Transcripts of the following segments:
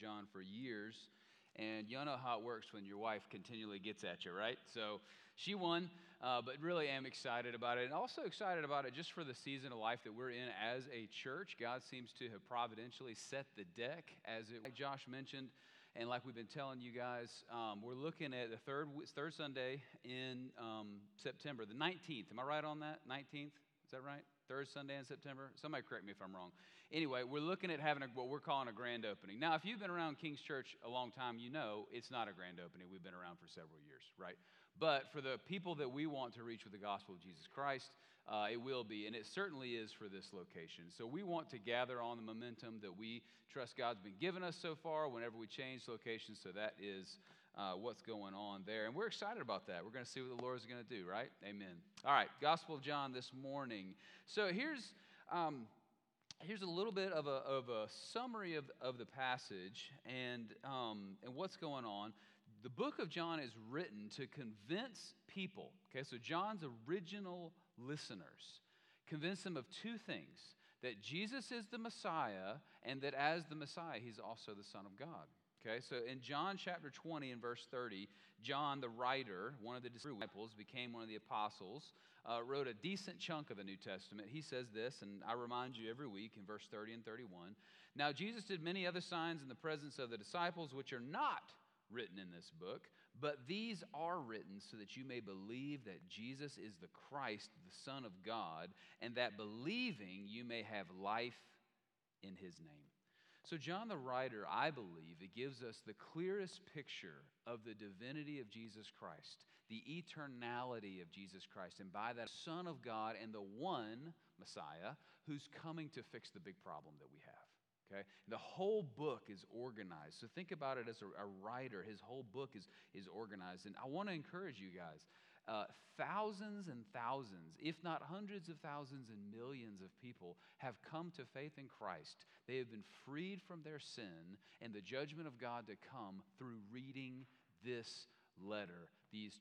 John for years. And you know how it works when your wife continually gets at you, right? So she won, uh, but really am excited about it. And also excited about it just for the season of life that we're in as a church. God seems to have providentially set the deck, as it, like Josh mentioned. And like we've been telling you guys, um, we're looking at the third, third Sunday in um, September, the 19th. Am I right on that? 19th? Is that right? Third Sunday in September? Somebody correct me if I'm wrong. Anyway, we're looking at having a, what we're calling a grand opening. Now, if you've been around King's Church a long time, you know it's not a grand opening. We've been around for several years, right? But for the people that we want to reach with the gospel of Jesus Christ, uh, it will be, and it certainly is for this location. So we want to gather on the momentum that we trust God's been giving us so far whenever we change locations. So that is uh, what's going on there. And we're excited about that. We're going to see what the Lord is going to do, right? Amen. All right, Gospel of John this morning. So here's. Um, here's a little bit of a, of a summary of, of the passage and, um, and what's going on. The book of John is written to convince people, okay, so John's original listeners, convince them of two things that Jesus is the Messiah and that as the Messiah, he's also the Son of God. Okay, so in John chapter 20 and verse 30, John, the writer, one of the disciples, became one of the apostles, uh, wrote a decent chunk of the New Testament. He says this, and I remind you every week in verse 30 and 31. Now, Jesus did many other signs in the presence of the disciples, which are not written in this book, but these are written so that you may believe that Jesus is the Christ, the Son of God, and that believing you may have life in his name. So, John the writer, I believe, it gives us the clearest picture of the divinity of Jesus Christ, the eternality of Jesus Christ, and by that, Son of God and the one Messiah who's coming to fix the big problem that we have. Okay? The whole book is organized. So think about it as a, a writer. His whole book is, is organized. And I want to encourage you guys uh, thousands and thousands, if not hundreds of thousands and millions of people, have come to faith in Christ. They have been freed from their sin and the judgment of God to come through reading this letter, these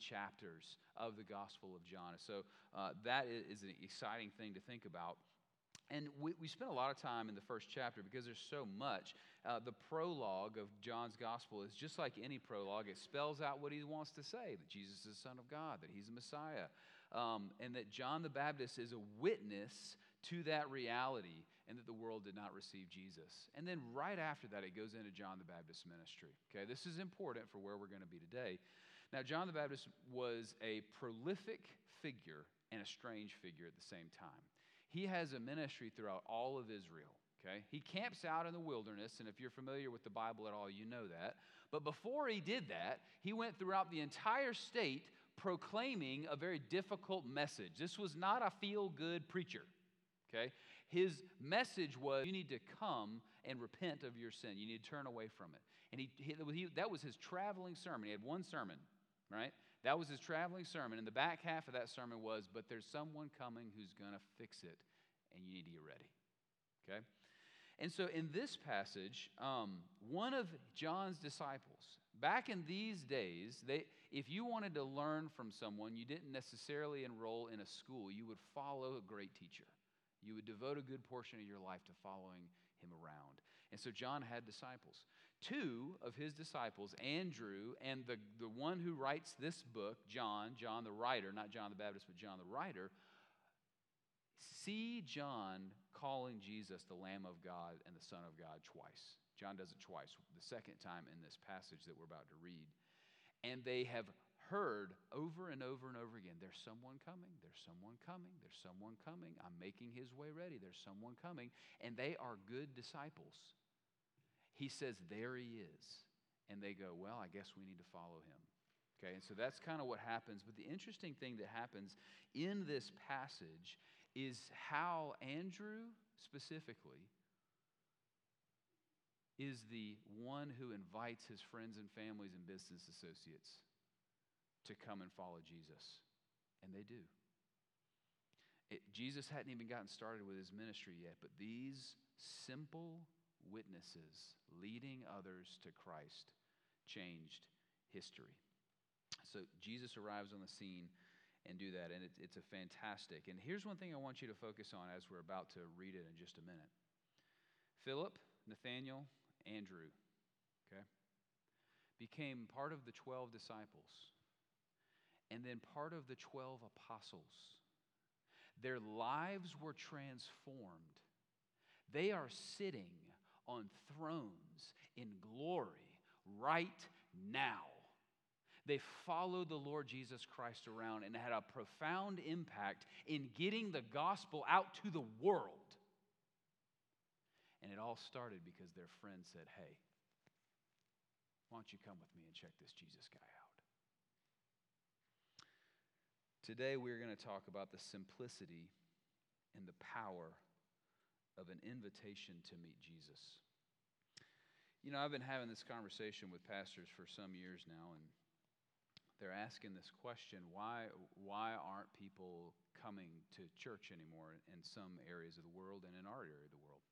chapters of the Gospel of John. So uh, that is an exciting thing to think about. And we, we spent a lot of time in the first chapter because there's so much. Uh, the prologue of John's gospel is just like any prologue, it spells out what he wants to say that Jesus is the Son of God, that he's the Messiah, um, and that John the Baptist is a witness to that reality and that the world did not receive Jesus. And then right after that, it goes into John the Baptist's ministry. Okay, this is important for where we're going to be today. Now, John the Baptist was a prolific figure and a strange figure at the same time he has a ministry throughout all of Israel. Okay? He camps out in the wilderness, and if you're familiar with the Bible at all, you know that. But before he did that, he went throughout the entire state proclaiming a very difficult message. This was not a feel good preacher. Okay? His message was you need to come and repent of your sin. You need to turn away from it. And he, he, that was his traveling sermon. He had one sermon, right? That was his traveling sermon. And the back half of that sermon was, But there's someone coming who's going to fix it, and you need to get ready. Okay? And so in this passage, um, one of John's disciples, back in these days, they, if you wanted to learn from someone, you didn't necessarily enroll in a school. You would follow a great teacher. You would devote a good portion of your life to following him around. And so John had disciples two of his disciples, Andrew and the, the one who writes this book, John, John the writer, not John the Baptist, but John the writer, see John calling Jesus the Lamb of God and the Son of God twice. John does it twice, the second time in this passage that we're about to read. And they have heard over and over and over again there's someone coming, there's someone coming, there's someone coming. I'm making his way ready, there's someone coming. And they are good disciples. He says, There he is. And they go, Well, I guess we need to follow him. Okay, and so that's kind of what happens. But the interesting thing that happens in this passage is how Andrew specifically is the one who invites his friends and families and business associates to come and follow Jesus. And they do. It, Jesus hadn't even gotten started with his ministry yet, but these simple witnesses leading others to Christ changed history. So Jesus arrives on the scene and do that, and it, it's a fantastic. And here's one thing I want you to focus on as we're about to read it in just a minute. Philip, Nathaniel, Andrew, okay, became part of the 12 disciples and then part of the 12 apostles. Their lives were transformed. They are sitting on thrones in glory right now. They followed the Lord Jesus Christ around and had a profound impact in getting the gospel out to the world. And it all started because their friend said, Hey, why don't you come with me and check this Jesus guy out? Today, we're going to talk about the simplicity and the power of an invitation to meet Jesus. You know, I've been having this conversation with pastors for some years now, and they're asking this question why, why aren't people coming to church anymore in some areas of the world and in our area of the world?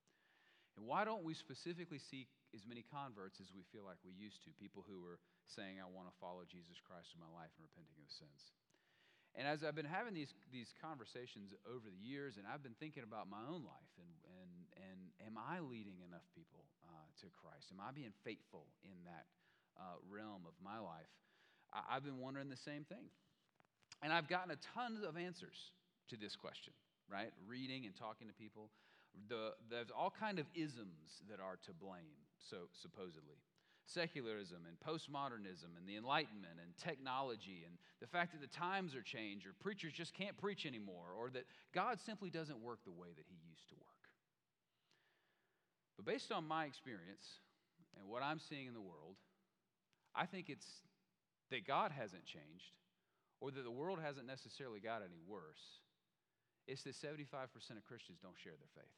And why don't we specifically see as many converts as we feel like we used to? People who are saying, I want to follow Jesus Christ in my life and repenting of sins. And as I've been having these, these conversations over the years, and I've been thinking about my own life, and, and, and am I leading enough people uh, to Christ? Am I being faithful in that uh, realm of my life? I, I've been wondering the same thing. And I've gotten a ton of answers to this question, right? Reading and talking to people. The, there's all kind of isms that are to blame, so supposedly secularism and postmodernism and the Enlightenment and technology and the fact that the times are changed or preachers just can't preach anymore or that God simply doesn't work the way that He used to work. But based on my experience and what I'm seeing in the world, I think it's that God hasn't changed or that the world hasn't necessarily got any worse. It's that 75% of Christians don't share their faith.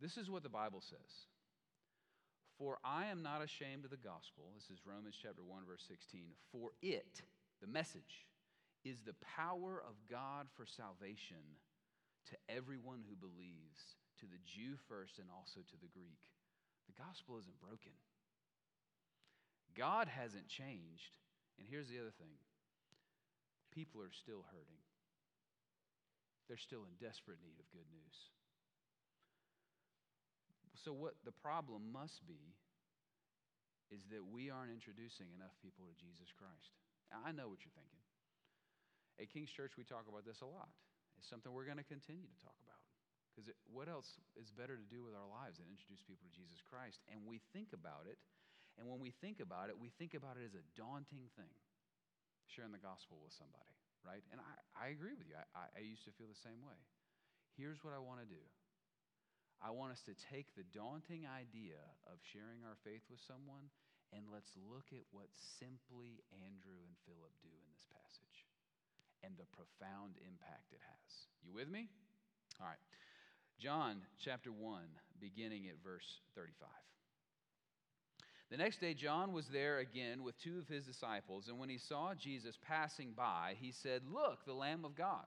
This is what the Bible says. For I am not ashamed of the gospel. This is Romans chapter 1, verse 16. For it, the message, is the power of God for salvation to everyone who believes, to the Jew first and also to the Greek. The gospel isn't broken. God hasn't changed. And here's the other thing people are still hurting, they're still in desperate need of good news. So, what the problem must be is that we aren't introducing enough people to Jesus Christ. I know what you're thinking. At King's Church, we talk about this a lot. It's something we're going to continue to talk about. Because what else is better to do with our lives than introduce people to Jesus Christ? And we think about it, and when we think about it, we think about it as a daunting thing, sharing the gospel with somebody, right? And I, I agree with you. I, I used to feel the same way. Here's what I want to do I want us to take the daunting idea of sharing our faith with someone and let's look at what simply Andrew and Philip do in this passage and the profound impact it has. You with me? All right. John chapter 1, beginning at verse 35. The next day, John was there again with two of his disciples, and when he saw Jesus passing by, he said, Look, the Lamb of God.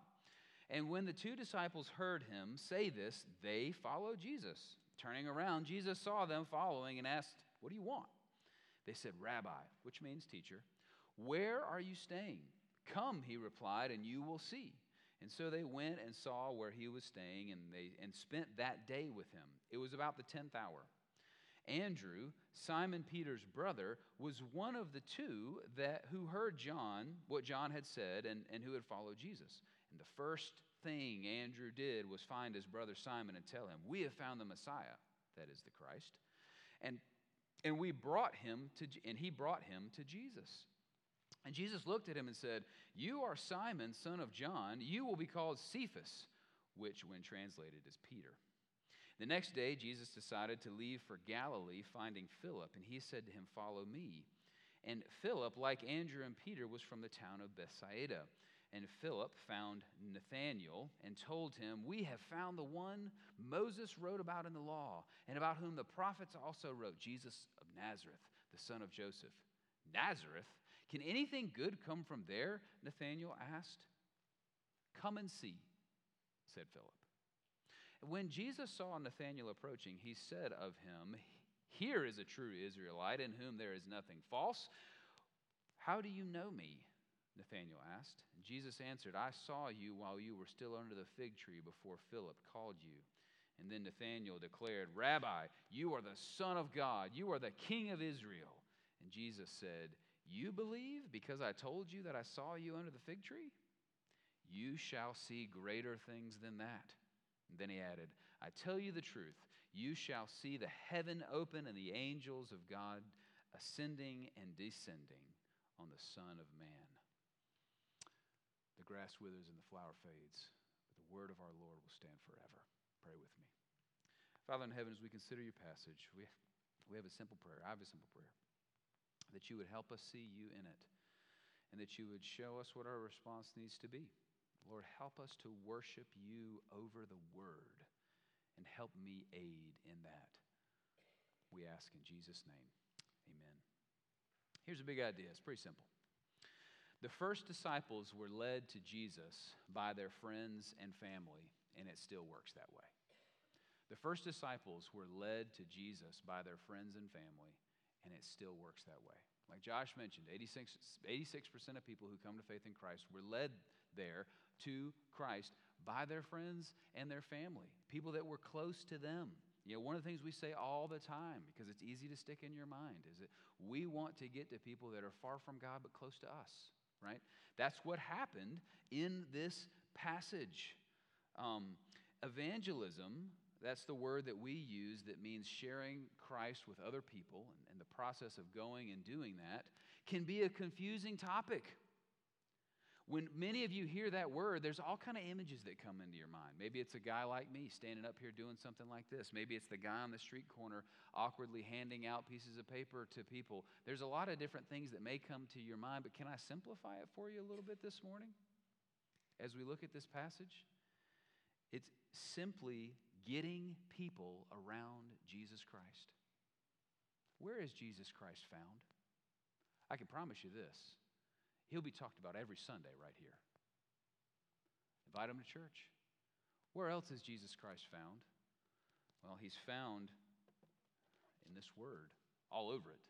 And when the two disciples heard him say this, they followed Jesus. Turning around, Jesus saw them following and asked, What do you want? They said, Rabbi, which means teacher, where are you staying? Come, he replied, and you will see. And so they went and saw where he was staying, and, they, and spent that day with him. It was about the tenth hour. Andrew, Simon Peter's brother, was one of the two that, who heard John, what John had said, and, and who had followed Jesus. And the first thing Andrew did was find his brother Simon and tell him, We have found the Messiah, that is the Christ. And, and we brought him to, and he brought him to Jesus. And Jesus looked at him and said, You are Simon, son of John. You will be called Cephas, which, when translated, is Peter. The next day, Jesus decided to leave for Galilee, finding Philip, and he said to him, Follow me. And Philip, like Andrew and Peter, was from the town of Bethsaida. And Philip found Nathanael and told him, We have found the one Moses wrote about in the law, and about whom the prophets also wrote, Jesus of Nazareth, the son of Joseph. Nazareth? Can anything good come from there? Nathanael asked. Come and see, said Philip. When Jesus saw Nathanael approaching, he said of him, Here is a true Israelite in whom there is nothing false. How do you know me? Nathanael asked. Jesus answered, I saw you while you were still under the fig tree before Philip called you. And then Nathanael declared, Rabbi, you are the Son of God, you are the King of Israel. And Jesus said, You believe because I told you that I saw you under the fig tree? You shall see greater things than that. And then he added, I tell you the truth, you shall see the heaven open and the angels of God ascending and descending on the Son of Man. The grass withers and the flower fades, but the word of our Lord will stand forever. Pray with me. Father in heaven, as we consider your passage, we, we have a simple prayer. I have a simple prayer that you would help us see you in it and that you would show us what our response needs to be. Lord, help us to worship you over the word and help me aid in that. We ask in Jesus' name. Amen. Here's a big idea it's pretty simple. The first disciples were led to Jesus by their friends and family, and it still works that way. The first disciples were led to Jesus by their friends and family, and it still works that way. Like Josh mentioned, 86, 86% of people who come to faith in Christ were led there to Christ by their friends and their family, people that were close to them. You know, one of the things we say all the time, because it's easy to stick in your mind, is that we want to get to people that are far from God but close to us, right? That's what happened in this passage. Um, evangelism that's the word that we use that means sharing Christ with other people, and, and the process of going and doing that can be a confusing topic. When many of you hear that word, there's all kind of images that come into your mind. Maybe it's a guy like me standing up here doing something like this. Maybe it's the guy on the street corner awkwardly handing out pieces of paper to people. There's a lot of different things that may come to your mind, but can I simplify it for you a little bit this morning as we look at this passage? It's simply getting people around Jesus Christ. Where is Jesus Christ found? I can promise you this He'll be talked about every Sunday right here. Invite him to church. Where else is Jesus Christ found? Well, he's found in this word, all over it.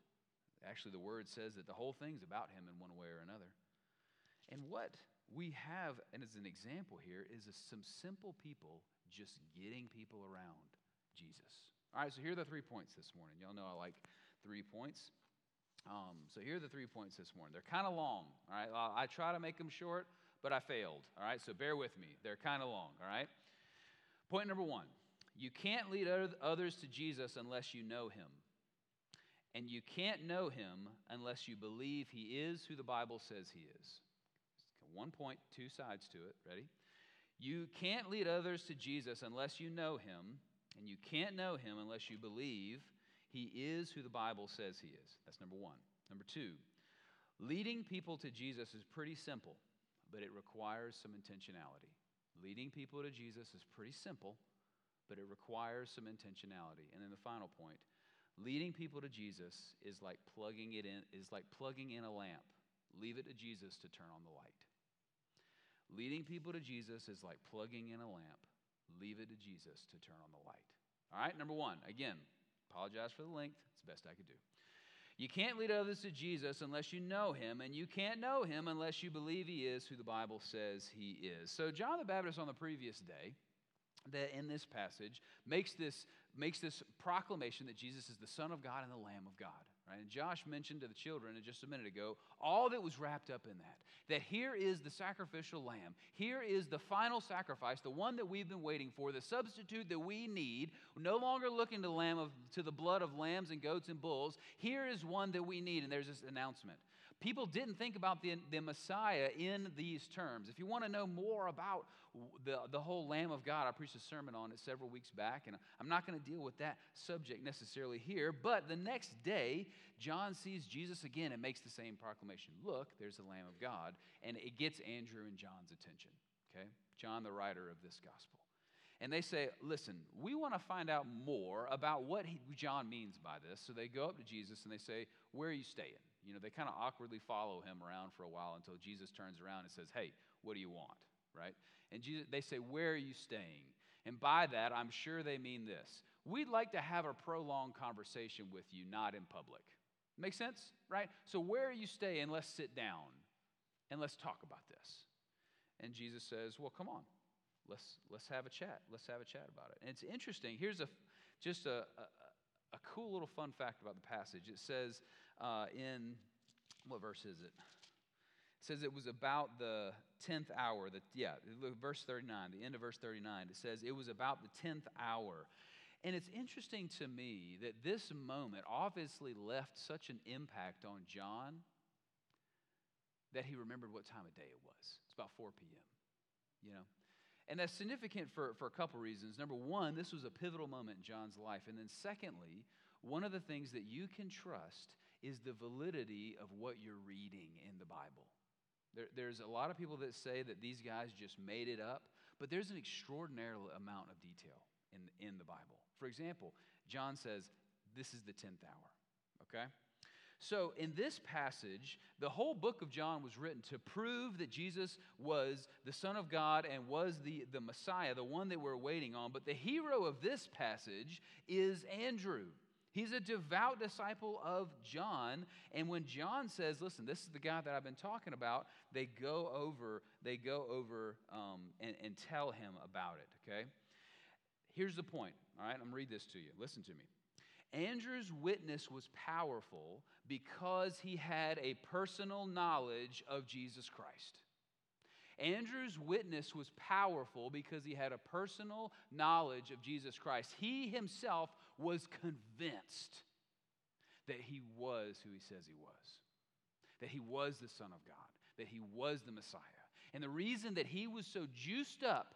Actually, the word says that the whole thing's about him in one way or another. And what we have, and as an example here, is a, some simple people just getting people around Jesus. All right, so here are the three points this morning. Y'all know I like three points. Um, so here are the three points this morning. They're kind of long. All right, I try to make them short, but I failed. All right, so bear with me. They're kind of long. All right. Point number one you can't lead others to Jesus unless you know him. And you can't know him unless you believe he is who the Bible says he is. One point, two sides to it. Ready? You can't lead others to Jesus unless you know him, and you can't know him unless you believe he is who the Bible says he is. That's number one. Number two, leading people to Jesus is pretty simple, but it requires some intentionality. Leading people to Jesus is pretty simple, but it requires some intentionality. And then the final point, leading people to Jesus is like plugging it in is like plugging in a lamp. Leave it to Jesus to turn on the light. Leading people to Jesus is like plugging in a lamp. Leave it to Jesus to turn on the light. All right, number one, again, apologize for the length. It's the best I could do. You can't lead others to Jesus unless you know him, and you can't know him unless you believe he is who the Bible says he is. So, John the Baptist on the previous day, that in this passage, makes this, makes this proclamation that Jesus is the Son of God and the Lamb of God. Right? And Josh mentioned to the children just a minute ago all that was wrapped up in that. That here is the sacrificial lamb. Here is the final sacrifice, the one that we've been waiting for, the substitute that we need. no longer looking to the lamb of, to the blood of lambs and goats and bulls. Here is one that we need. And there's this announcement. People didn't think about the, the Messiah in these terms. If you want to know more about the, the whole Lamb of God, I preached a sermon on it several weeks back, and I'm not going to deal with that subject necessarily here. But the next day, John sees Jesus again and makes the same proclamation Look, there's the Lamb of God. And it gets Andrew and John's attention, okay? John, the writer of this gospel. And they say, Listen, we want to find out more about what he, John means by this. So they go up to Jesus and they say, Where are you staying? You know, they kind of awkwardly follow him around for a while until Jesus turns around and says, Hey, what do you want? Right? And Jesus, they say, Where are you staying? And by that, I'm sure they mean this. We'd like to have a prolonged conversation with you, not in public. Make sense? Right? So, where are you staying? Let's sit down and let's talk about this. And Jesus says, Well, come on. let's let's have a chat. Let's have a chat about it. And it's interesting. Here's a just a, a, a cool little fun fact about the passage. It says uh, in what verse is it? It says it was about the 10th hour. The, yeah, verse 39, the end of verse 39. It says it was about the 10th hour. And it's interesting to me that this moment obviously left such an impact on John that he remembered what time of day it was. It's about 4 p.m., you know? And that's significant for, for a couple reasons. Number one, this was a pivotal moment in John's life. And then, secondly, one of the things that you can trust is the validity of what you're reading in the Bible. There, there's a lot of people that say that these guys just made it up, but there's an extraordinary amount of detail in, in the Bible. For example, John says, This is the 10th hour, okay? So, in this passage, the whole book of John was written to prove that Jesus was the Son of God and was the, the Messiah, the one that we're waiting on. But the hero of this passage is Andrew. He's a devout disciple of John. And when John says, listen, this is the guy that I've been talking about, they go over, they go over um, and, and tell him about it, okay? Here's the point, all right? I'm gonna read this to you. Listen to me. Andrew's witness was powerful because he had a personal knowledge of Jesus Christ. Andrew's witness was powerful because he had a personal knowledge of Jesus Christ. He himself was convinced that he was who he says he was, that he was the Son of God, that he was the Messiah. And the reason that he was so juiced up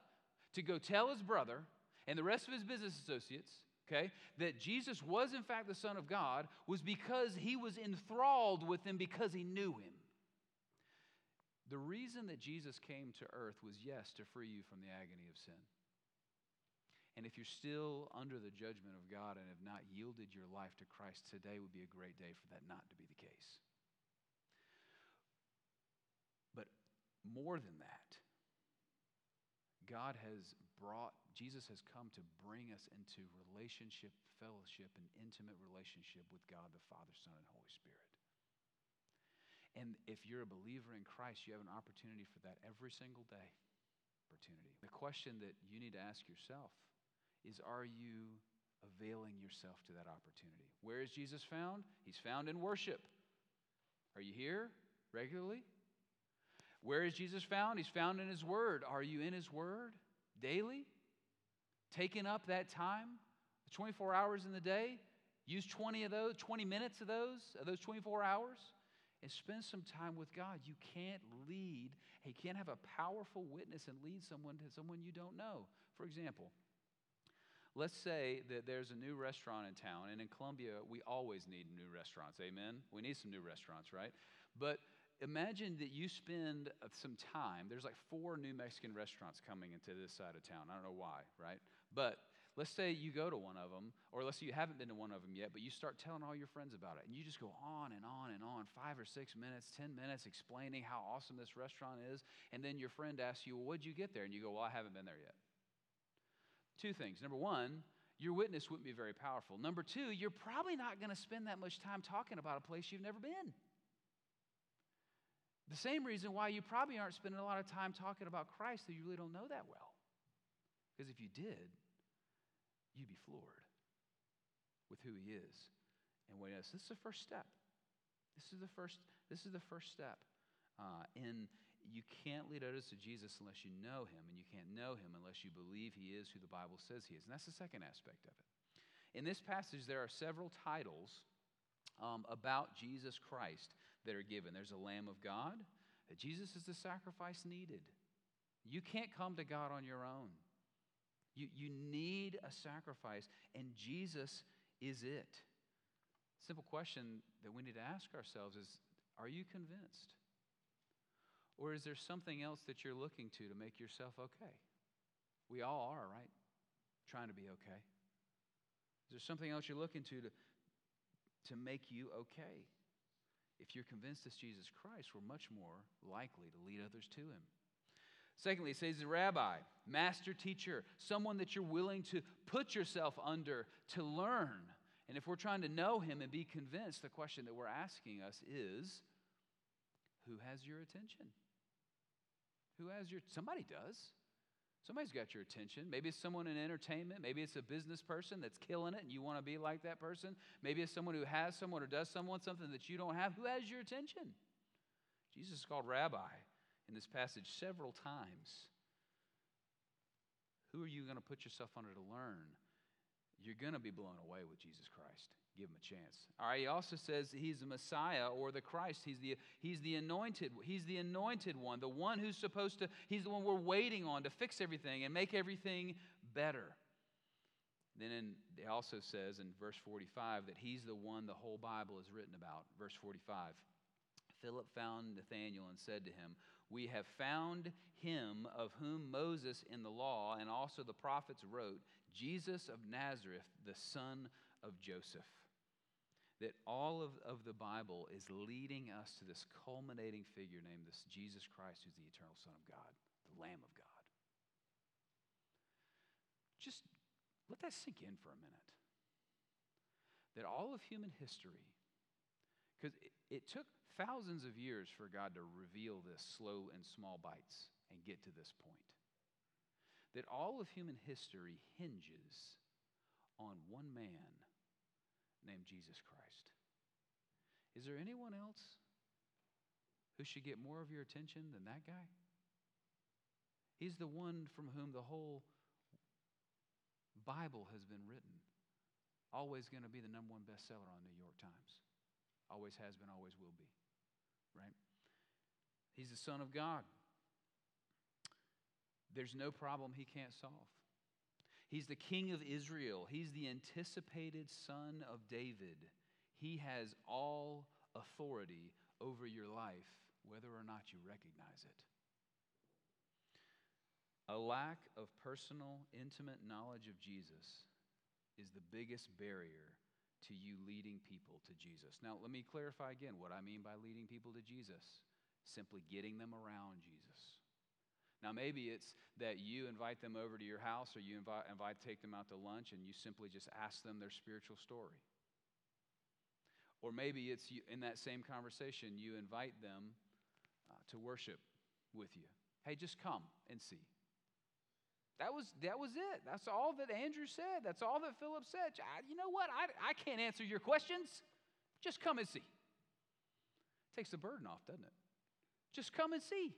to go tell his brother and the rest of his business associates okay, that Jesus was in fact the Son of God was because he was enthralled with him because he knew him. The reason that Jesus came to earth was, yes, to free you from the agony of sin. And if you're still under the judgment of God and have not yielded your life to Christ, today would be a great day for that not to be the case. But more than that, God has brought Jesus has come to bring us into relationship, fellowship, and intimate relationship with God the Father, Son, and Holy Spirit. And if you're a believer in Christ, you have an opportunity for that every single day. Opportunity. The question that you need to ask yourself is Are you availing yourself to that opportunity? Where is Jesus found? He's found in worship. Are you here regularly? Where is Jesus found? He's found in His Word. Are you in His Word daily? taking up that time, 24 hours in the day, use 20 of those, 20 minutes of those, of those 24 hours, and spend some time with God. You can't lead, you can't have a powerful witness and lead someone to someone you don't know. For example, let's say that there's a new restaurant in town, and in Columbia, we always need new restaurants. Amen? We need some new restaurants, right? But imagine that you spend uh, some time. There's like four new Mexican restaurants coming into this side of town. I don't know why, right? But let's say you go to one of them, or let's say you haven't been to one of them yet, but you start telling all your friends about it. And you just go on and on and on, five or six minutes, 10 minutes, explaining how awesome this restaurant is. And then your friend asks you, Well, what'd you get there? And you go, Well, I haven't been there yet. Two things. Number one, your witness wouldn't be very powerful. Number two, you're probably not going to spend that much time talking about a place you've never been. The same reason why you probably aren't spending a lot of time talking about Christ that you really don't know that well. Because if you did, you'd be floored with who he is and what he does. This is the first step. This is the first, this is the first step. Uh, and you can't lead others to Jesus unless you know him, and you can't know him unless you believe he is who the Bible says he is. And that's the second aspect of it. In this passage, there are several titles um, about Jesus Christ that are given. There's a Lamb of God, Jesus is the sacrifice needed. You can't come to God on your own. You, you need a sacrifice, and Jesus is it. Simple question that we need to ask ourselves is Are you convinced? Or is there something else that you're looking to to make yourself okay? We all are, right? Trying to be okay. Is there something else you're looking to to, to make you okay? If you're convinced it's Jesus Christ, we're much more likely to lead others to him. Secondly, it says rabbi, master teacher, someone that you're willing to put yourself under to learn. And if we're trying to know him and be convinced, the question that we're asking us is who has your attention? Who has your somebody does. Somebody's got your attention. Maybe it's someone in entertainment. Maybe it's a business person that's killing it and you want to be like that person. Maybe it's someone who has someone or does someone something that you don't have. Who has your attention? Jesus is called rabbi in this passage several times. Who are you going to put yourself under to learn? You're going to be blown away with Jesus Christ. Give him a chance. All right, he also says he's the Messiah or the Christ. He's the, he's the anointed. He's the anointed one, the one who's supposed to, he's the one we're waiting on to fix everything and make everything better. Then in, it also says in verse 45 that he's the one the whole Bible is written about. Verse 45 Philip found Nathanael and said to him, We have found him of whom Moses in the law and also the prophets wrote, Jesus of Nazareth, the son of Joseph that all of, of the Bible is leading us to this culminating figure named this Jesus Christ, who's the eternal Son of God, the Lamb of God. Just let that sink in for a minute. That all of human history, because it, it took thousands of years for God to reveal this slow and small bites and get to this point. That all of human history hinges on one man named Jesus Christ. Is there anyone else who should get more of your attention than that guy? He's the one from whom the whole Bible has been written. Always going to be the number one bestseller on New York Times. Always has been, always will be. Right? He's the Son of God. There's no problem he can't solve. He's the king of Israel. He's the anticipated son of David. He has all authority over your life, whether or not you recognize it. A lack of personal, intimate knowledge of Jesus is the biggest barrier to you leading people to Jesus. Now, let me clarify again what I mean by leading people to Jesus simply getting them around Jesus. Now, maybe it's that you invite them over to your house or you invite, invite take them out to lunch and you simply just ask them their spiritual story. Or maybe it's you, in that same conversation, you invite them uh, to worship with you. Hey, just come and see. That was, that was it. That's all that Andrew said. That's all that Philip said. I, you know what? I, I can't answer your questions. Just come and see. Takes the burden off, doesn't it? Just come and see.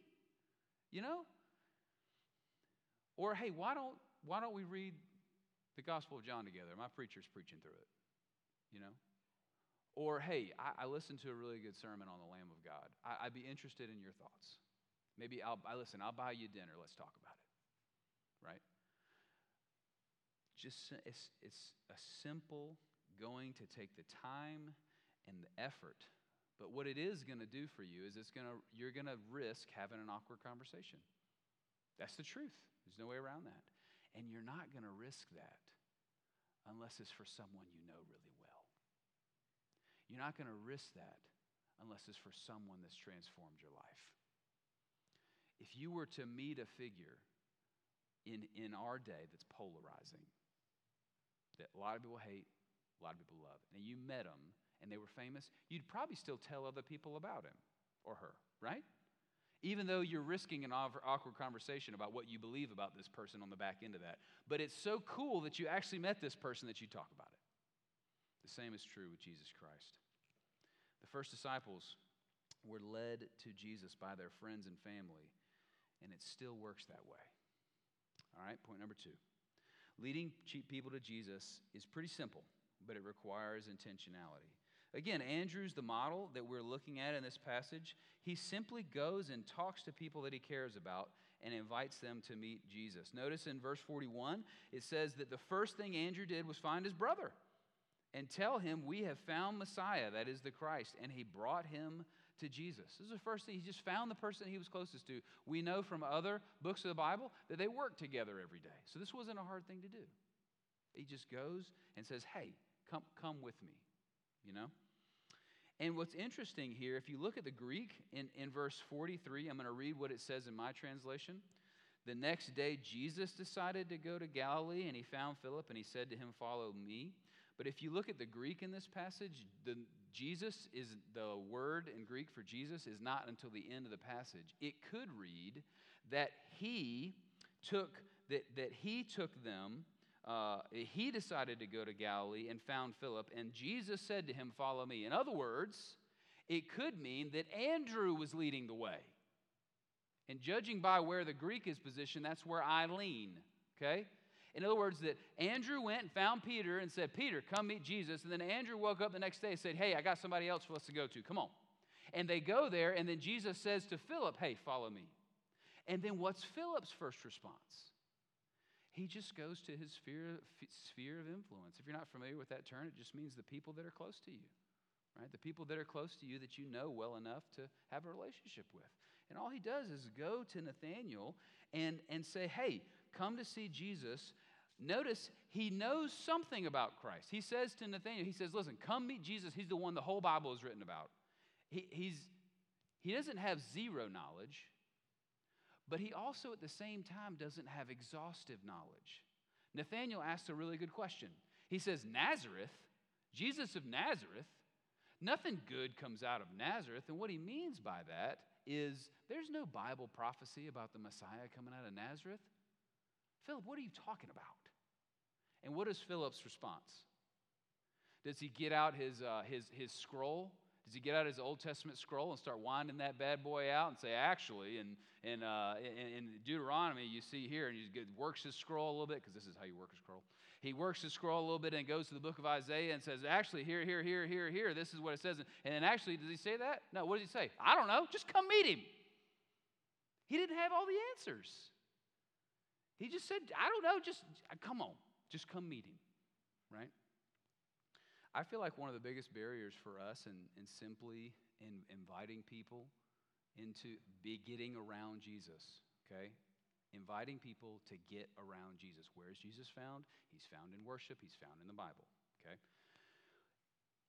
You know? Or hey, why don't why don't we read the Gospel of John together? My preacher's preaching through it. You know? Or hey, I, I listened to a really good sermon on the Lamb of God. I, would be interested in your thoughts. Maybe I'll I listen, I'll buy you dinner. Let's talk about it. Right? Just it's it's a simple going to take the time and the effort. But what it is going to do for you is it's going to you're going to risk having an awkward conversation. That's the truth. There's no way around that. And you're not going to risk that unless it's for someone you know really well. You're not going to risk that unless it's for someone that's transformed your life. If you were to meet a figure in, in our day that's polarizing, that a lot of people hate, a lot of people love, and you met them and they were famous, you'd probably still tell other people about him or her, right? Even though you're risking an awkward conversation about what you believe about this person on the back end of that. But it's so cool that you actually met this person that you talk about it. The same is true with Jesus Christ. The first disciples were led to Jesus by their friends and family, and it still works that way. All right, point number two. Leading people to Jesus is pretty simple, but it requires intentionality. Again, Andrew's the model that we're looking at in this passage. He simply goes and talks to people that he cares about and invites them to meet Jesus. Notice in verse 41, it says that the first thing Andrew did was find his brother and tell him, We have found Messiah, that is the Christ. And he brought him to Jesus. This is the first thing. He just found the person he was closest to. We know from other books of the Bible that they worked together every day. So this wasn't a hard thing to do. He just goes and says, Hey, come, come with me you know? And what's interesting here, if you look at the Greek in, in verse 43, I'm going to read what it says in my translation. The next day, Jesus decided to go to Galilee, and he found Philip, and he said to him, Follow me. But if you look at the Greek in this passage, the, Jesus is the word in Greek for Jesus is not until the end of the passage. It could read that he took that, that he took them, uh, he decided to go to Galilee and found Philip, and Jesus said to him, Follow me. In other words, it could mean that Andrew was leading the way. And judging by where the Greek is positioned, that's where I lean, okay? In other words, that Andrew went and found Peter and said, Peter, come meet Jesus. And then Andrew woke up the next day and said, Hey, I got somebody else for us to go to. Come on. And they go there, and then Jesus says to Philip, Hey, follow me. And then what's Philip's first response? He just goes to his sphere, sphere of influence. If you're not familiar with that term, it just means the people that are close to you, right? The people that are close to you that you know well enough to have a relationship with. And all he does is go to Nathaniel and, and say, Hey, come to see Jesus. Notice he knows something about Christ. He says to Nathaniel, he says, listen, come meet Jesus. He's the one the whole Bible is written about. He, he's, he doesn't have zero knowledge, but he also at the same time doesn't have exhaustive knowledge. Nathanael asks a really good question. He says, Nazareth, Jesus of Nazareth, nothing good comes out of Nazareth. And what he means by that is there's no Bible prophecy about the Messiah coming out of Nazareth. Philip, what are you talking about? And what is Philip's response? Does he get out his, uh, his, his scroll? Does he get out his Old Testament scroll and start winding that bad boy out and say, actually, and, and uh, in, in, Deuteronomy, you see here, and he works his scroll a little bit, because this is how you work a scroll. He works his scroll a little bit and goes to the book of Isaiah and says, actually, here, here, here, here, here, this is what it says. And then actually, does he say that? No, what does he say? I don't know, just come meet him. He didn't have all the answers. He just said, I don't know, just come on, just come meet him, right? I feel like one of the biggest barriers for us in, in simply in inviting people into be getting around Jesus, okay? Inviting people to get around Jesus. Where is Jesus found? He's found in worship, he's found in the Bible, okay?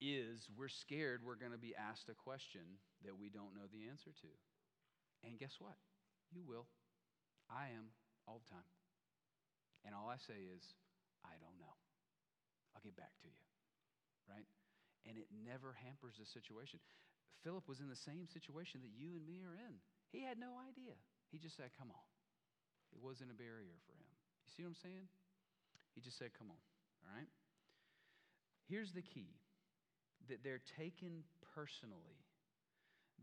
Is we're scared we're going to be asked a question that we don't know the answer to. And guess what? You will. I am all the time. And all I say is, I don't know. I'll get back to you. Right? And it never hampers the situation. Philip was in the same situation that you and me are in. He had no idea. He just said, Come on. It wasn't a barrier for him. You see what I'm saying? He just said, Come on. All right? Here's the key that they're taken personally,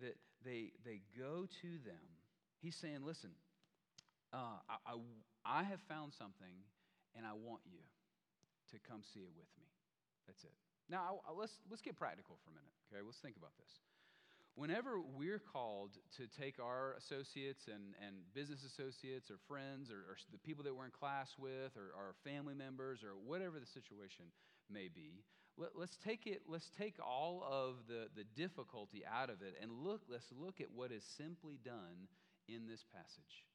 that they, they go to them. He's saying, Listen, uh, I, I, I have found something and I want you to come see it with me. That's it. Now, I, let's, let's get practical for a minute, okay? Let's think about this. Whenever we're called to take our associates and, and business associates or friends or, or the people that we're in class with or our family members or whatever the situation may be, let, us take it, let's take all of the, the difficulty out of it and look, let's look at what is simply done in this passage.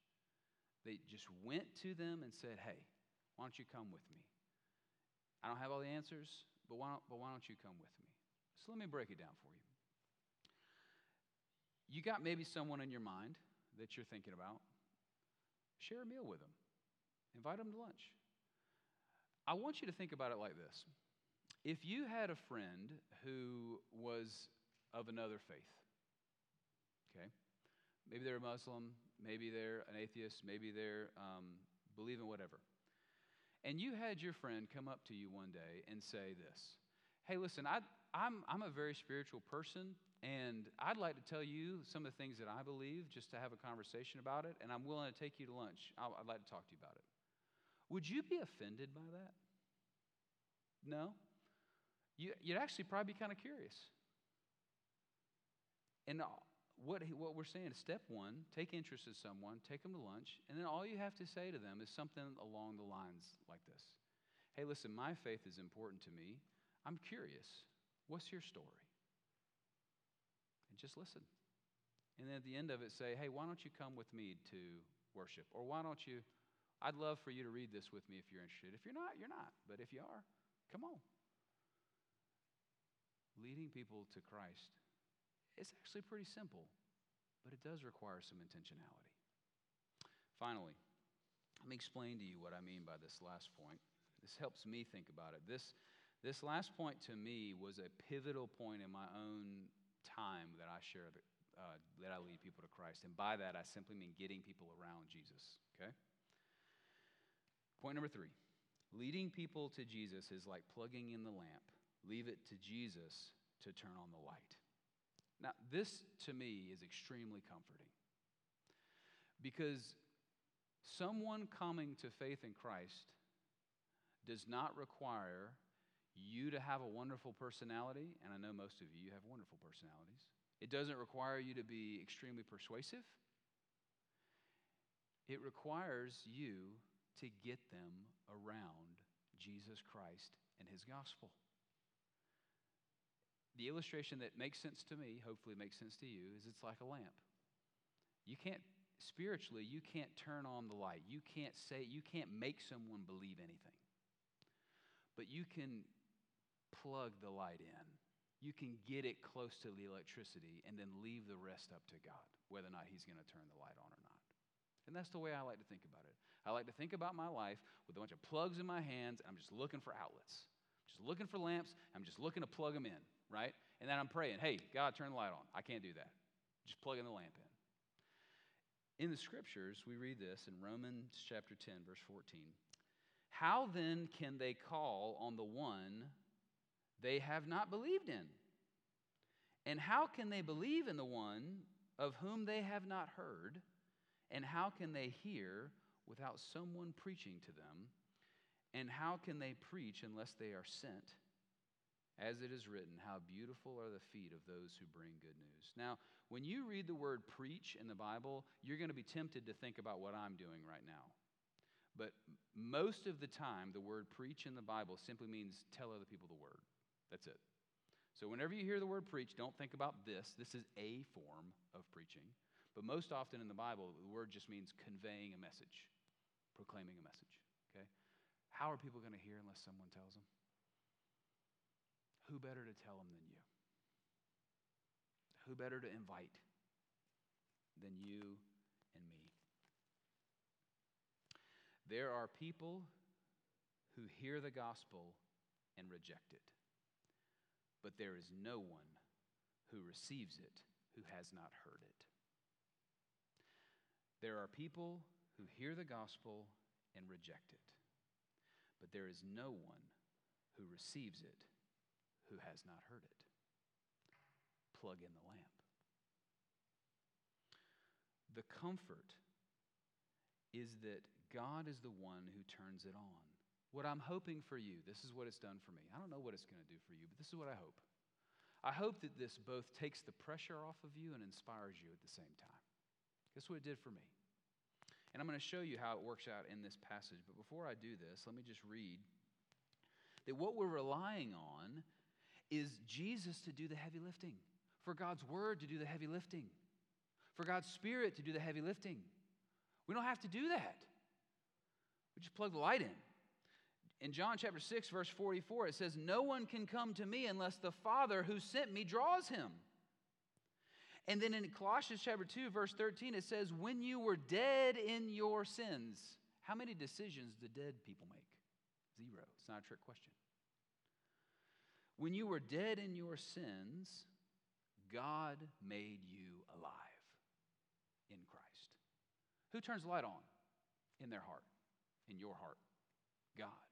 They just went to them and said, Hey, why don't you come with me? I don't have all the answers, but why don't, but why don't you come with me? So let me break it down for you. You got maybe someone in your mind that you're thinking about. Share a meal with them, invite them to lunch. I want you to think about it like this. If you had a friend who was of another faith, okay, maybe they're a Muslim, maybe they're an atheist, maybe they're um, believe in whatever. And you had your friend come up to you one day and say this Hey, listen, I, I'm, I'm a very spiritual person, and I'd like to tell you some of the things that I believe just to have a conversation about it, and I'm willing to take you to lunch. i would like to talk to you about it. Would you be offended by that? No? You, would actually probably be kind of curious. And what, what we're saying is step one, take interest in someone, take them to lunch, and then all you have to say to them is something along the lines like this Hey, listen, my faith is important to me. I'm curious. What's your story? And just listen. And then at the end of it, say, Hey, why don't you come with me to worship? Or why don't you? I'd love for you to read this with me if you're interested. If you're not, you're not. But if you are, come on. Leading people to Christ it's actually pretty simple, but it does require some intentionality. Finally, let me explain to you what I mean by this last point. This helps me think about it. This, this last point to me was a pivotal point in my own time that I share, uh, that I lead people to Christ. And by that, I simply mean getting people around Jesus, okay? Point number three leading people to Jesus is like plugging in the lamp. Leave it to Jesus to turn on the light. Now, this to me is extremely comforting because someone coming to faith in Christ does not require you to have a wonderful personality, and I know most of you have wonderful personalities. It doesn't require you to be extremely persuasive. It requires you to get them around Jesus Christ and his gospel. The illustration that makes sense to me, hopefully makes sense to you, is it's like a lamp. You can't, spiritually, you can't turn on the light. You can't say, you can't make someone believe anything. But you can plug the light in. You can get it close to the electricity and then leave the rest up to God, whether or not He's going to turn the light on or not. And that's the way I like to think about it. I like to think about my life with a bunch of plugs in my hands, and I'm just looking for outlets. Just looking for lamps. I'm just looking to plug them in, right? And then I'm praying, hey, God, turn the light on. I can't do that. Just plugging the lamp in. In the scriptures, we read this in Romans chapter 10, verse 14. How then can they call on the one they have not believed in? And how can they believe in the one of whom they have not heard? And how can they hear without someone preaching to them? And how can they preach unless they are sent? As it is written, how beautiful are the feet of those who bring good news. Now, when you read the word preach in the Bible, you're going to be tempted to think about what I'm doing right now. But most of the time, the word preach in the Bible simply means tell other people the word. That's it. So whenever you hear the word preach, don't think about this. This is a form of preaching. But most often in the Bible, the word just means conveying a message, proclaiming a message. Okay? How are people going to hear unless someone tells them? Who better to tell them than you? Who better to invite than you and me? There are people who hear the gospel and reject it, but there is no one who receives it who has not heard it. There are people who hear the gospel and reject it, but there is no one who receives it who has not heard it. Plug in the lamp. The comfort is that God is the one who turns it on. What I'm hoping for you, this is what it's done for me. I don't know what it's going to do for you, but this is what I hope. I hope that this both takes the pressure off of you and inspires you at the same time. Guess what it did for me? And I'm going to show you how it works out in this passage. But before I do this, let me just read that what we're relying on is Jesus to do the heavy lifting, for God's word to do the heavy lifting, for God's spirit to do the heavy lifting. We don't have to do that. We just plug the light in. In John chapter 6, verse 44, it says, No one can come to me unless the Father who sent me draws him. And then in Colossians chapter 2, verse 13, it says, When you were dead in your sins. How many decisions do dead people make? Zero. It's not a trick question. When you were dead in your sins, God made you alive in Christ. Who turns the light on? In their heart, in your heart. God.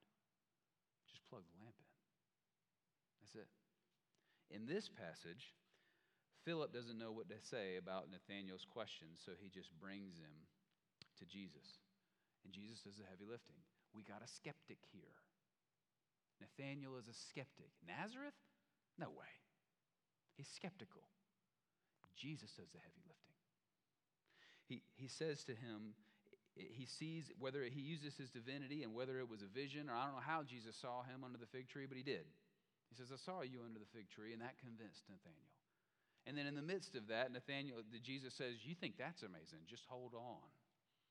Just plug the lamp in. That's it. In this passage, Philip doesn't know what to say about Nathanael's question, so he just brings him to Jesus. And Jesus does the heavy lifting. We got a skeptic here. Nathanael is a skeptic. Nazareth? No way. He's skeptical. Jesus does the heavy lifting. He, he says to him, he sees whether he uses his divinity and whether it was a vision, or I don't know how Jesus saw him under the fig tree, but he did. He says, I saw you under the fig tree, and that convinced Nathanael. And then in the midst of that, Nathanael, Jesus says, You think that's amazing? Just hold on.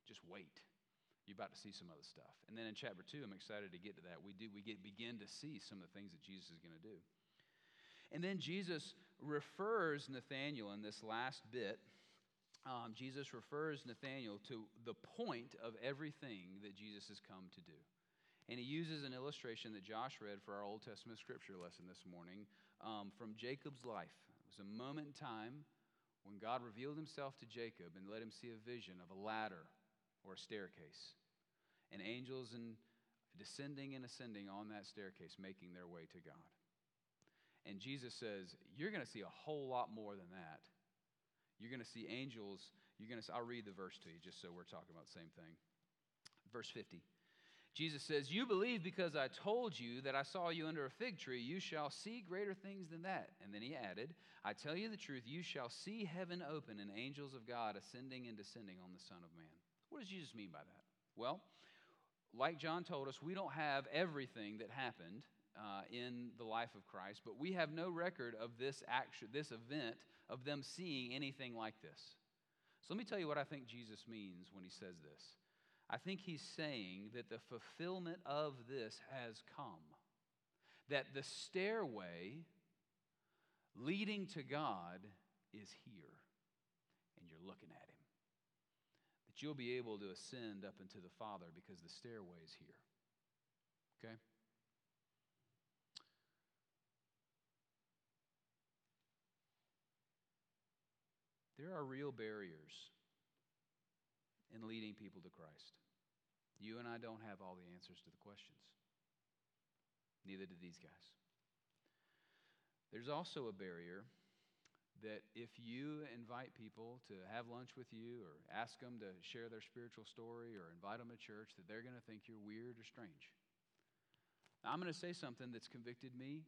Just wait. You're about to see some other stuff. And then in chapter two, I'm excited to get to that. We do we get begin to see some of the things that Jesus is going to do. And then Jesus refers Nathanael in this last bit. Um, Jesus refers Nathanael to the point of everything that Jesus has come to do. And he uses an illustration that Josh read for our Old Testament scripture lesson this morning um, from Jacob's life It was a moment in time when God revealed himself to Jacob and let him see a vision of a ladder or a staircase, and angels and descending and ascending on that staircase, making their way to God. And Jesus says, You're going to see a whole lot more than that. You're going to see angels. You're going to. I'll read the verse to you just so we're talking about the same thing. Verse 50. Jesus says, You believe because I told you that I saw you under a fig tree. You shall see greater things than that. And then he added, I tell you the truth, you shall see heaven open and angels of God ascending and descending on the Son of Man. What does Jesus mean by that? Well, like John told us, we don't have everything that happened uh, in the life of Christ, but we have no record of this action, this event, of them seeing anything like this. So let me tell you what I think Jesus means when he says this. I think he's saying that the fulfillment of this has come. That the stairway leading to God is here, and you're looking at him. You'll be able to ascend up into the Father because the stairway is here. Okay? There are real barriers in leading people to Christ. You and I don't have all the answers to the questions. Neither do these guys. There's also a barrier that if you invite people to have lunch with you or ask them to share their spiritual story or invite them to church, that they're going to think you're weird or strange. Now, I'm going to say something that's convicted me.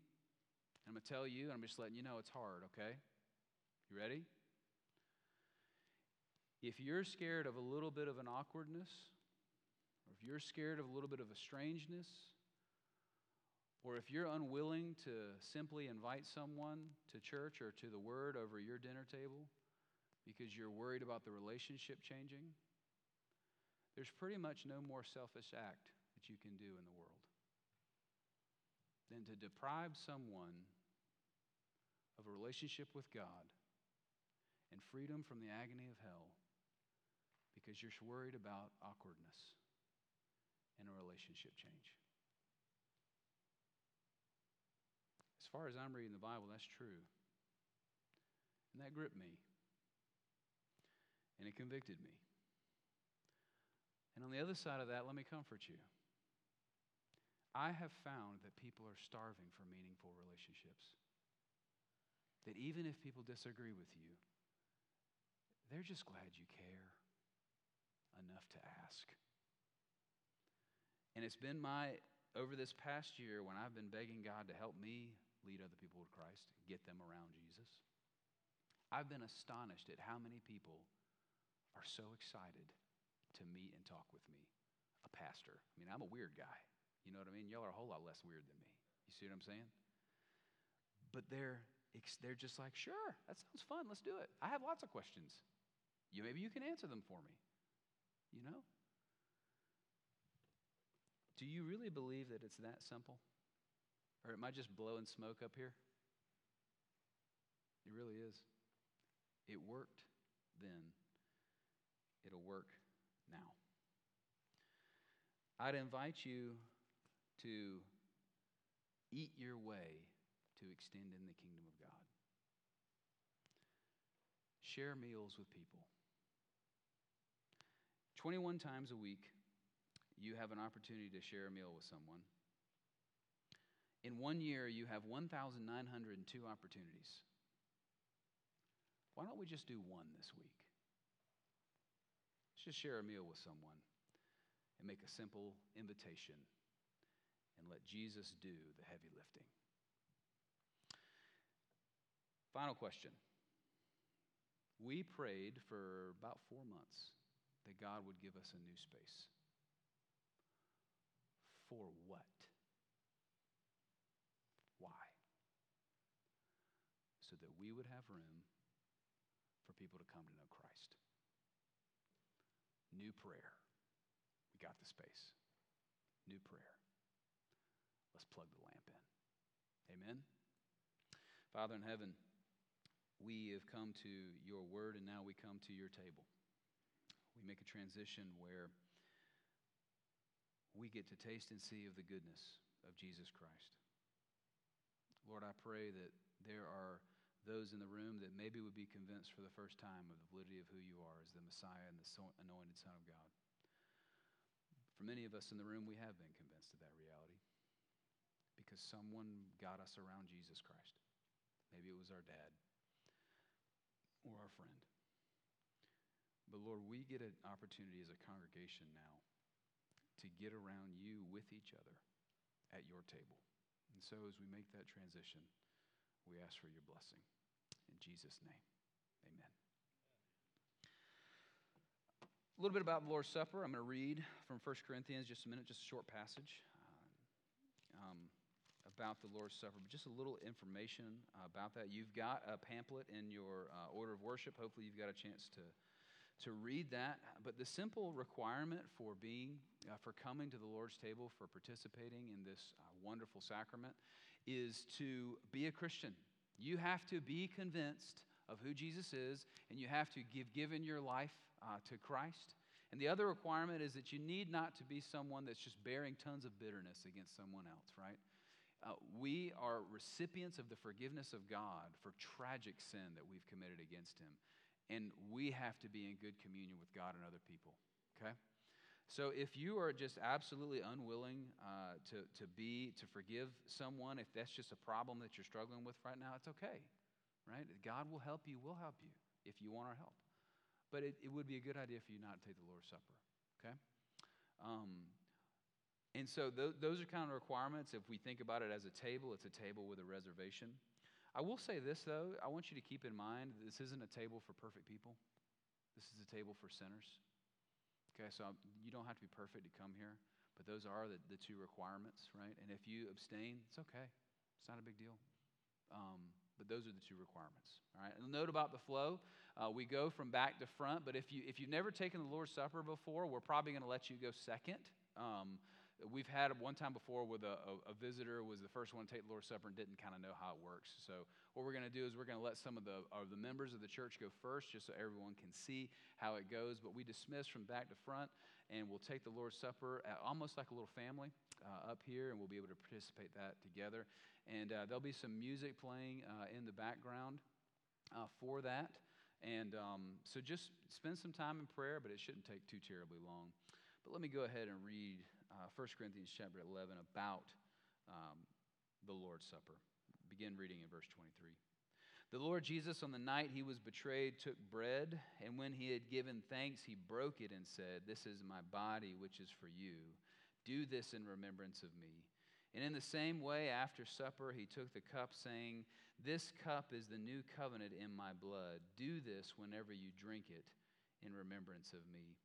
I'm going to tell you, and I'm just letting you know it's hard, okay? You ready? If you're scared of a little bit of an awkwardness, or if you're scared of a little bit of a strangeness, or if you're unwilling to simply invite someone to church or to the Word over your dinner table because you're worried about the relationship changing, there's pretty much no more selfish act that you can do in the world than to deprive someone of a relationship with God and freedom from the agony of hell because you're worried about awkwardness and a relationship change. Far as I'm reading the Bible, that's true. And that gripped me. And it convicted me. And on the other side of that, let me comfort you. I have found that people are starving for meaningful relationships. That even if people disagree with you, they're just glad you care enough to ask. And it's been my, over this past year, when I've been begging God to help me lead other people to Christ, get them around Jesus, I've been astonished at how many people are so excited to meet and talk with me, a pastor. I mean, I'm a weird guy. You know what I mean? Y'all are a whole lot less weird than me. You see what I'm saying? But they're, they're just like, sure, that sounds fun. Let's do it. I have lots of questions. You, maybe you can answer them for me. You know? Do you really believe that it's that simple? Or am I just blowing smoke up here? It really is. It worked then, it'll work now. I'd invite you to eat your way to extend in the kingdom of God. Share meals with people. 21 times a week, you have an opportunity to share a meal with someone. In one year, you have 1,902 opportunities. Why don't we just do one this week? Let's just share a meal with someone and make a simple invitation and let Jesus do the heavy lifting. Final question. We prayed for about four months that God would give us a new space. For what? Why? So that we would have room for people to come to know Christ. New prayer. We got the space. New prayer. Let's plug the lamp in. Amen. Father in heaven, we have come to your word and now we come to your table we make a transition where we get to taste and see of the goodness of Jesus Christ. Lord, I pray that there are those in the room that maybe would be convinced for the first time of the validity of who you are as the Messiah and the anointed Son of God. For many of us in the room, we have been convinced. of that reality because someone got us around Jesus Christ. Maybe it was our dad or our friend. But Lord, we get an opportunity as a congregation now to get around you with each other at your table. And so as we make that transition, we ask for your blessing. In Jesus' name, amen. A little bit about the Lord's Supper. I'm going to read from 1 Corinthians just a minute, just a short passage uh, um, about the Lord's Supper, but just a little information about that. You've got a pamphlet in your uh, order of worship. Hopefully, you've got a chance to to read that. But the simple requirement for being, uh, for coming to the Lord's table, for participating in this uh, wonderful sacrament, is to be a Christian. You have to be convinced of who Jesus is, and you have to give given your life uh, to Christ. And the other requirement is that you need not to be someone that's just bearing tons of bitterness against someone else, right? Uh, we are recipients of the forgiveness of God for tragic sin that we've committed against Him and we have to be in good communion with God and other people. Okay? So if you are just absolutely unwilling uh, to, to be, to forgive someone, if that's just a problem that you're struggling with right now, it's okay, right? God will help you, we'll help you if you want our help. But it, it would be a good idea for you not to take the Lord's Supper, okay? Um, and so th- those are kind of requirements. If we think about it as a table, it's a table with a reservation. I will say this, though. I want you to keep in mind this isn't a table for perfect people, this is a table for sinners. Okay, so you don't have to be perfect to come here, but those are the, the two requirements, right? And if you abstain, it's okay, it's not a big deal. Um, but those are the two requirements. All right. And note about the flow. Uh, we go from back to front. But if you if you've never taken the Lord's Supper before, we're probably going to let you go second. Um, We've had one time before with a, a, a, visitor was the first one to take the Lord's Supper and didn't kind of know how it works. So what we're going to do is we're going to let some of the, of the members of the church go first just so everyone can see how it goes. But we dismiss from back to front and we'll take the Lord's Supper almost like a little family uh, up here and we'll be able to participate that together. And uh, there'll be some music playing uh, in the background uh, for that. And um, so just spend some time in prayer, but it shouldn't take too terribly long. But let me go ahead and read uh, 1 Corinthians chapter 11 about um, the Lord's Supper. Begin reading in verse 23. The Lord Jesus, on the night he was betrayed, took bread, and when he had given thanks, he broke it and said, This is my body, which is for you. Do this in remembrance of me. And in the same way, after supper, he took the cup, saying, This cup is the new covenant in my blood. Do this whenever you drink it in remembrance of me.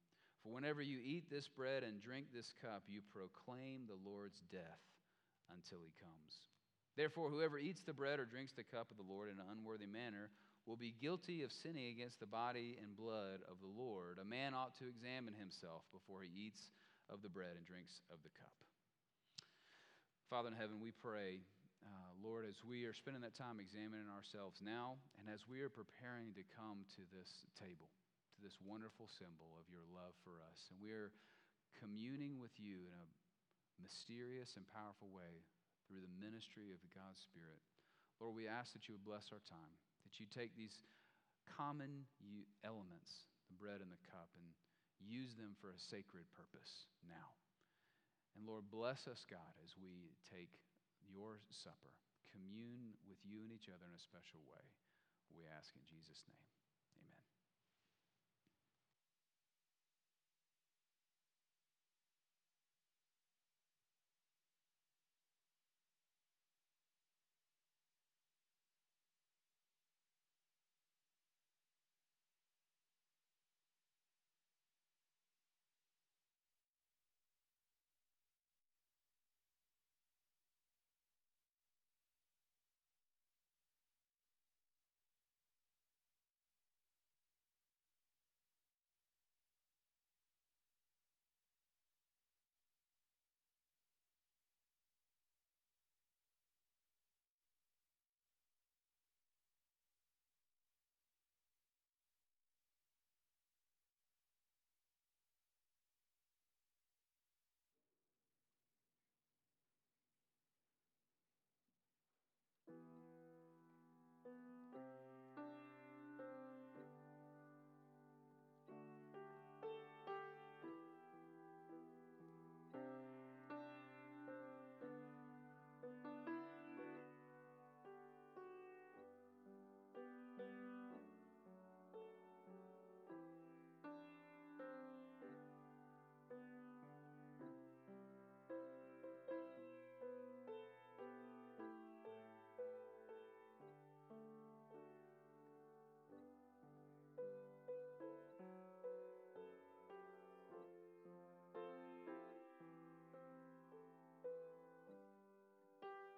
For whenever you eat this bread and drink this cup, you proclaim the Lord's death until he comes. Therefore, whoever eats the bread or drinks the cup of the Lord in an unworthy manner will be guilty of sinning against the body and blood of the Lord. A man ought to examine himself before he eats of the bread and drinks of the cup. Father in heaven, we pray, uh, Lord, as we are spending that time examining ourselves now and as we are preparing to come to this table to this wonderful symbol of your love for us. And we are communing with you in a mysterious and powerful way through the ministry of God's Spirit. Lord, we ask that you would bless our time, that you take these common elements, the bread and the cup, and use them for a sacred purpose now. And Lord, bless us, God, as we take your supper, commune with you and each other in a special way. We ask in Jesus' name.